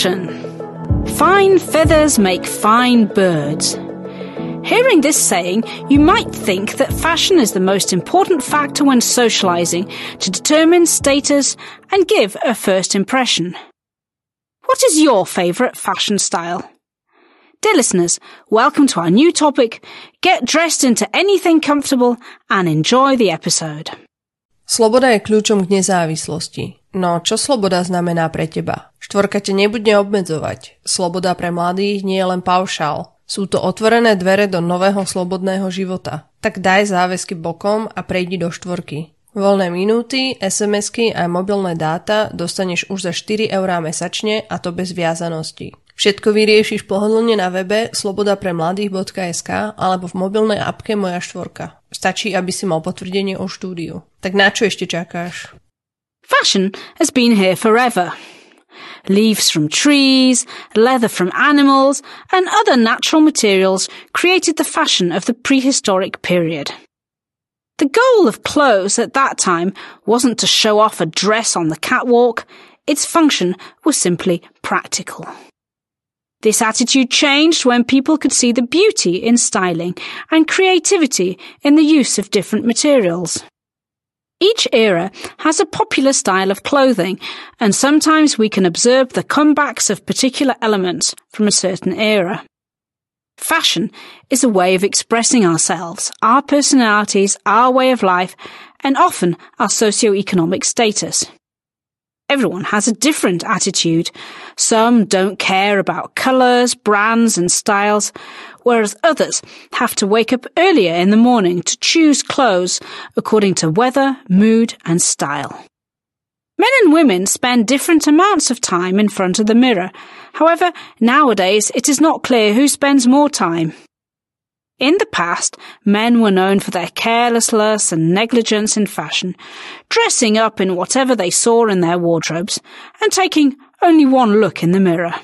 Fine feathers make fine birds. Hearing this saying, you might think that fashion is the most important factor when socializing to determine status and give a first impression. What is your favourite fashion style? Dear listeners, welcome to our new topic. Get dressed into anything comfortable and enjoy the episode. Sloboda je kľúčom k nezávislosti. No, čo sloboda znamená pre teba? Štvorka te nebude obmedzovať. Sloboda pre mladých nie je len paušál. Sú to otvorené dvere do nového slobodného života. Tak daj záväzky bokom a prejdi do štvorky. Voľné minúty, SMS-ky a mobilné dáta dostaneš už za 4 eurá mesačne a to bez viazanosti. Všetko vyriešiš pohodlne na webe slobodapremladých.sk alebo v mobilnej apke Moja štvorka. Stačí, aby si mal potvrdenie o štúdiu. Tak na čo ešte čakáš? Fashion has been here forever. Leaves from trees, leather from animals, and other natural materials created the fashion of the prehistoric period. The goal of clothes at that time wasn't to show off a dress on the catwalk, its function was simply practical. This attitude changed when people could see the beauty in styling and creativity in the use of different materials. Each era has a popular style of clothing, and sometimes we can observe the comebacks of particular elements from a certain era. Fashion is a way of expressing ourselves, our personalities, our way of life, and often our socio-economic status. Everyone has a different attitude. Some don't care about colours, brands and styles, whereas others have to wake up earlier in the morning to choose clothes according to weather, mood and style. Men and women spend different amounts of time in front of the mirror. However, nowadays it is not clear who spends more time. In the past, men were known for their carelessness and negligence in fashion, dressing up in whatever they saw in their wardrobes, and taking only one look in the mirror.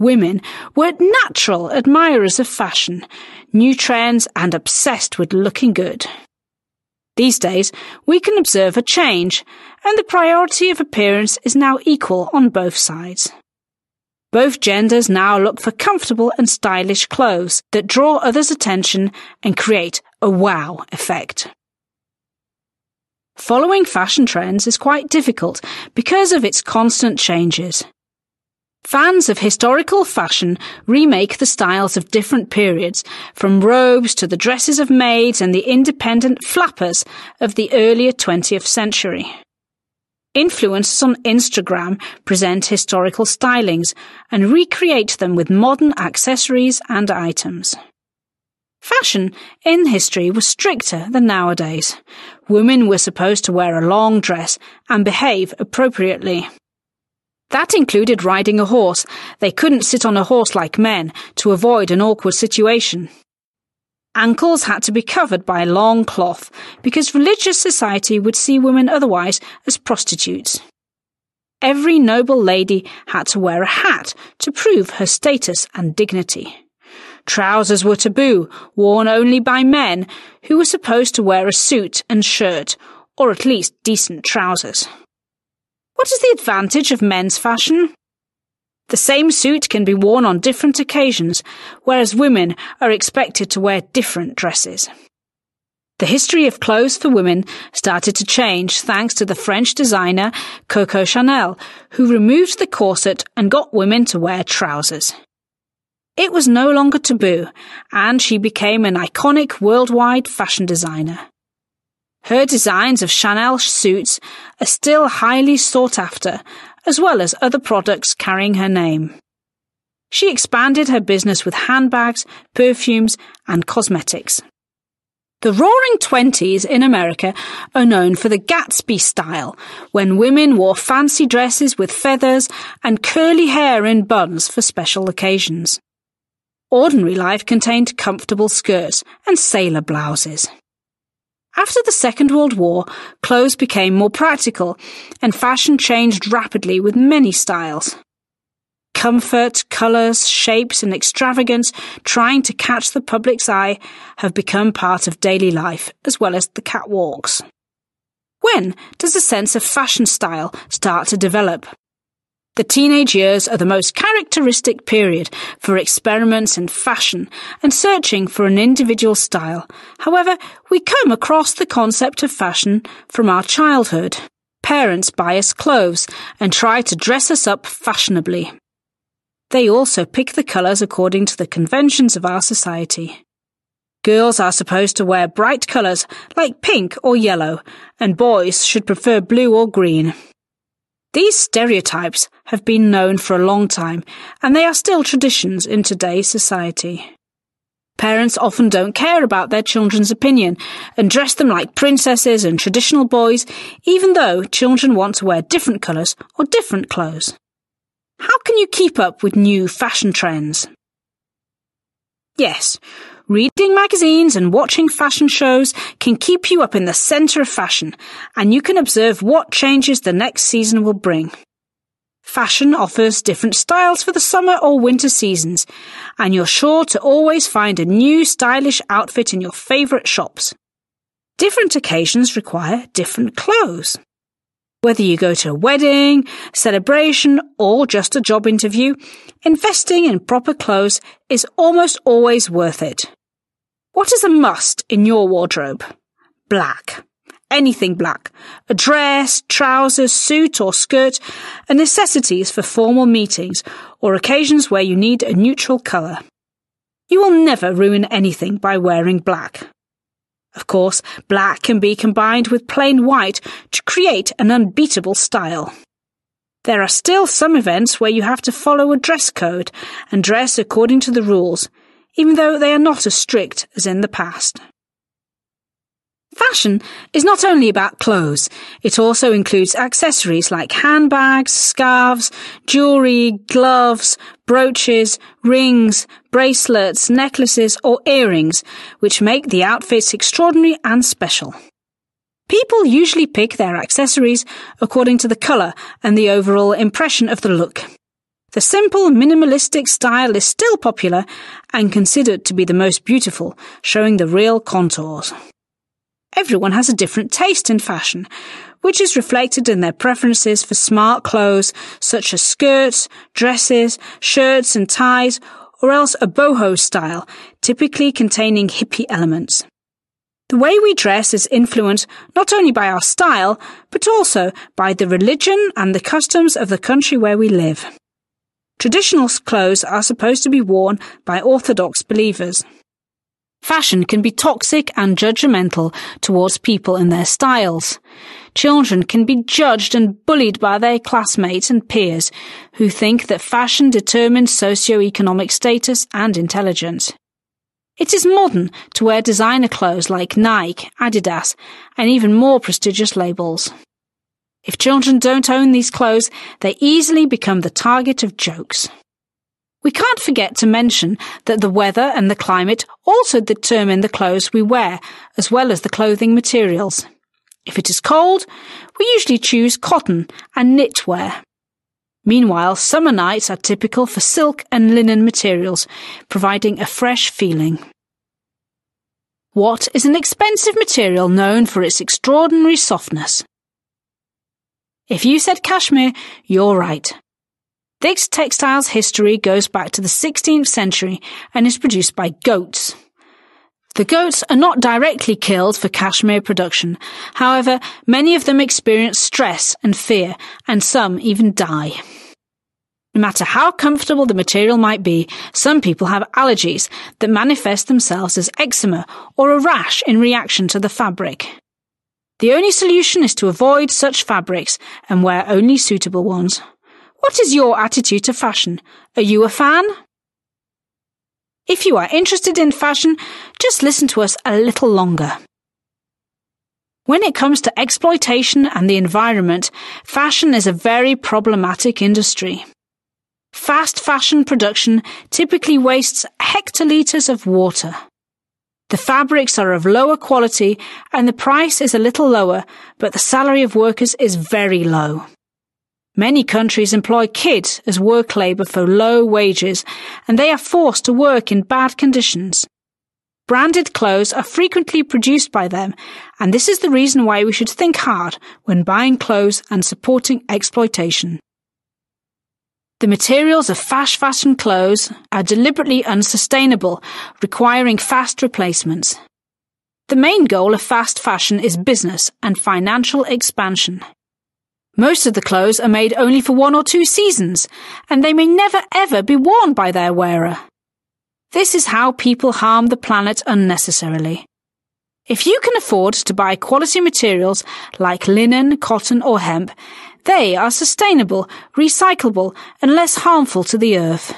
Women were natural admirers of fashion, new trends, and obsessed with looking good. These days, we can observe a change, and the priority of appearance is now equal on both sides. Both genders now look for comfortable and stylish clothes that draw others' attention and create a wow effect. Following fashion trends is quite difficult because of its constant changes. Fans of historical fashion remake the styles of different periods, from robes to the dresses of maids and the independent flappers of the earlier 20th century. Influencers on Instagram present historical stylings and recreate them with modern accessories and items. Fashion in history was stricter than nowadays. Women were supposed to wear a long dress and behave appropriately. That included riding a horse. They couldn't sit on a horse like men to avoid an awkward situation. Ankles had to be covered by long cloth because religious society would see women otherwise as prostitutes. Every noble lady had to wear a hat to prove her status and dignity. Trousers were taboo, worn only by men who were supposed to wear a suit and shirt, or at least decent trousers. What is the advantage of men's fashion? The same suit can be worn on different occasions, whereas women are expected to wear different dresses. The history of clothes for women started to change thanks to the French designer Coco Chanel, who removed the corset and got women to wear trousers. It was no longer taboo, and she became an iconic worldwide fashion designer. Her designs of Chanel suits are still highly sought after as well as other products carrying her name. She expanded her business with handbags, perfumes, and cosmetics. The Roaring Twenties in America are known for the Gatsby style, when women wore fancy dresses with feathers and curly hair in buns for special occasions. Ordinary life contained comfortable skirts and sailor blouses. After the Second World War, clothes became more practical, and fashion changed rapidly with many styles. Comfort, colours, shapes, and extravagance trying to catch the public's eye have become part of daily life, as well as the catwalks. When does a sense of fashion style start to develop? The teenage years are the most characteristic period for experiments in fashion and searching for an individual style. However, we come across the concept of fashion from our childhood. Parents buy us clothes and try to dress us up fashionably. They also pick the colours according to the conventions of our society. Girls are supposed to wear bright colours like pink or yellow, and boys should prefer blue or green. These stereotypes have been known for a long time, and they are still traditions in today's society. Parents often don't care about their children's opinion and dress them like princesses and traditional boys, even though children want to wear different colours or different clothes. How can you keep up with new fashion trends? Yes, reading magazines and watching fashion shows can keep you up in the centre of fashion, and you can observe what changes the next season will bring. Fashion offers different styles for the summer or winter seasons, and you're sure to always find a new stylish outfit in your favourite shops. Different occasions require different clothes. Whether you go to a wedding, celebration, or just a job interview, investing in proper clothes is almost always worth it. What is a must in your wardrobe? Black anything black. A dress, trousers, suit or skirt are necessities for formal meetings or occasions where you need a neutral colour. You will never ruin anything by wearing black. Of course, black can be combined with plain white to create an unbeatable style. There are still some events where you have to follow a dress code and dress according to the rules, even though they are not as strict as in the past. Fashion is not only about clothes, it also includes accessories like handbags, scarves, jewellery, gloves, brooches, rings, bracelets, necklaces, or earrings, which make the outfits extraordinary and special. People usually pick their accessories according to the colour and the overall impression of the look. The simple, minimalistic style is still popular and considered to be the most beautiful, showing the real contours. Everyone has a different taste in fashion, which is reflected in their preferences for smart clothes such as skirts, dresses, shirts and ties, or else a boho style, typically containing hippie elements. The way we dress is influenced not only by our style, but also by the religion and the customs of the country where we live. Traditional clothes are supposed to be worn by Orthodox believers. Fashion can be toxic and judgmental towards people and their styles. Children can be judged and bullied by their classmates and peers who think that fashion determines socio-economic status and intelligence. It is modern to wear designer clothes like Nike, Adidas, and even more prestigious labels. If children don't own these clothes, they easily become the target of jokes. We can't forget to mention that the weather and the climate also determine the clothes we wear, as well as the clothing materials. If it is cold, we usually choose cotton and knitwear. Meanwhile, summer nights are typical for silk and linen materials, providing a fresh feeling. What is an expensive material known for its extraordinary softness? If you said cashmere, you're right. This textile's history goes back to the 16th century and is produced by goats. The goats are not directly killed for cashmere production. However, many of them experience stress and fear, and some even die. No matter how comfortable the material might be, some people have allergies that manifest themselves as eczema or a rash in reaction to the fabric. The only solution is to avoid such fabrics and wear only suitable ones. What is your attitude to fashion? Are you a fan? If you are interested in fashion, just listen to us a little longer. When it comes to exploitation and the environment, fashion is a very problematic industry. Fast fashion production typically wastes hectolitres of water. The fabrics are of lower quality and the price is a little lower, but the salary of workers is very low. Many countries employ kids as work labour for low wages, and they are forced to work in bad conditions. Branded clothes are frequently produced by them, and this is the reason why we should think hard when buying clothes and supporting exploitation. The materials of fast fashion clothes are deliberately unsustainable, requiring fast replacements. The main goal of fast fashion is business and financial expansion. Most of the clothes are made only for one or two seasons, and they may never ever be worn by their wearer. This is how people harm the planet unnecessarily. If you can afford to buy quality materials like linen, cotton, or hemp, they are sustainable, recyclable, and less harmful to the earth.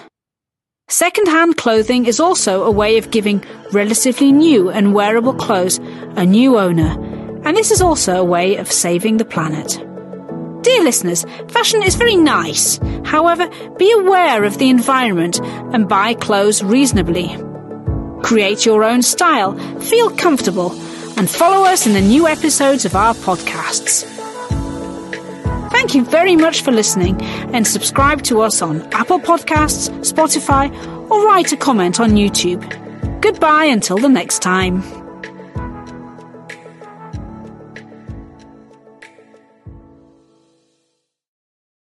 Second-hand clothing is also a way of giving relatively new and wearable clothes a new owner, and this is also a way of saving the planet. Dear listeners, fashion is very nice. However, be aware of the environment and buy clothes reasonably. Create your own style, feel comfortable, and follow us in the new episodes of our podcasts. Thank you very much for listening and subscribe to us on Apple Podcasts, Spotify, or write a comment on YouTube. Goodbye until the next time.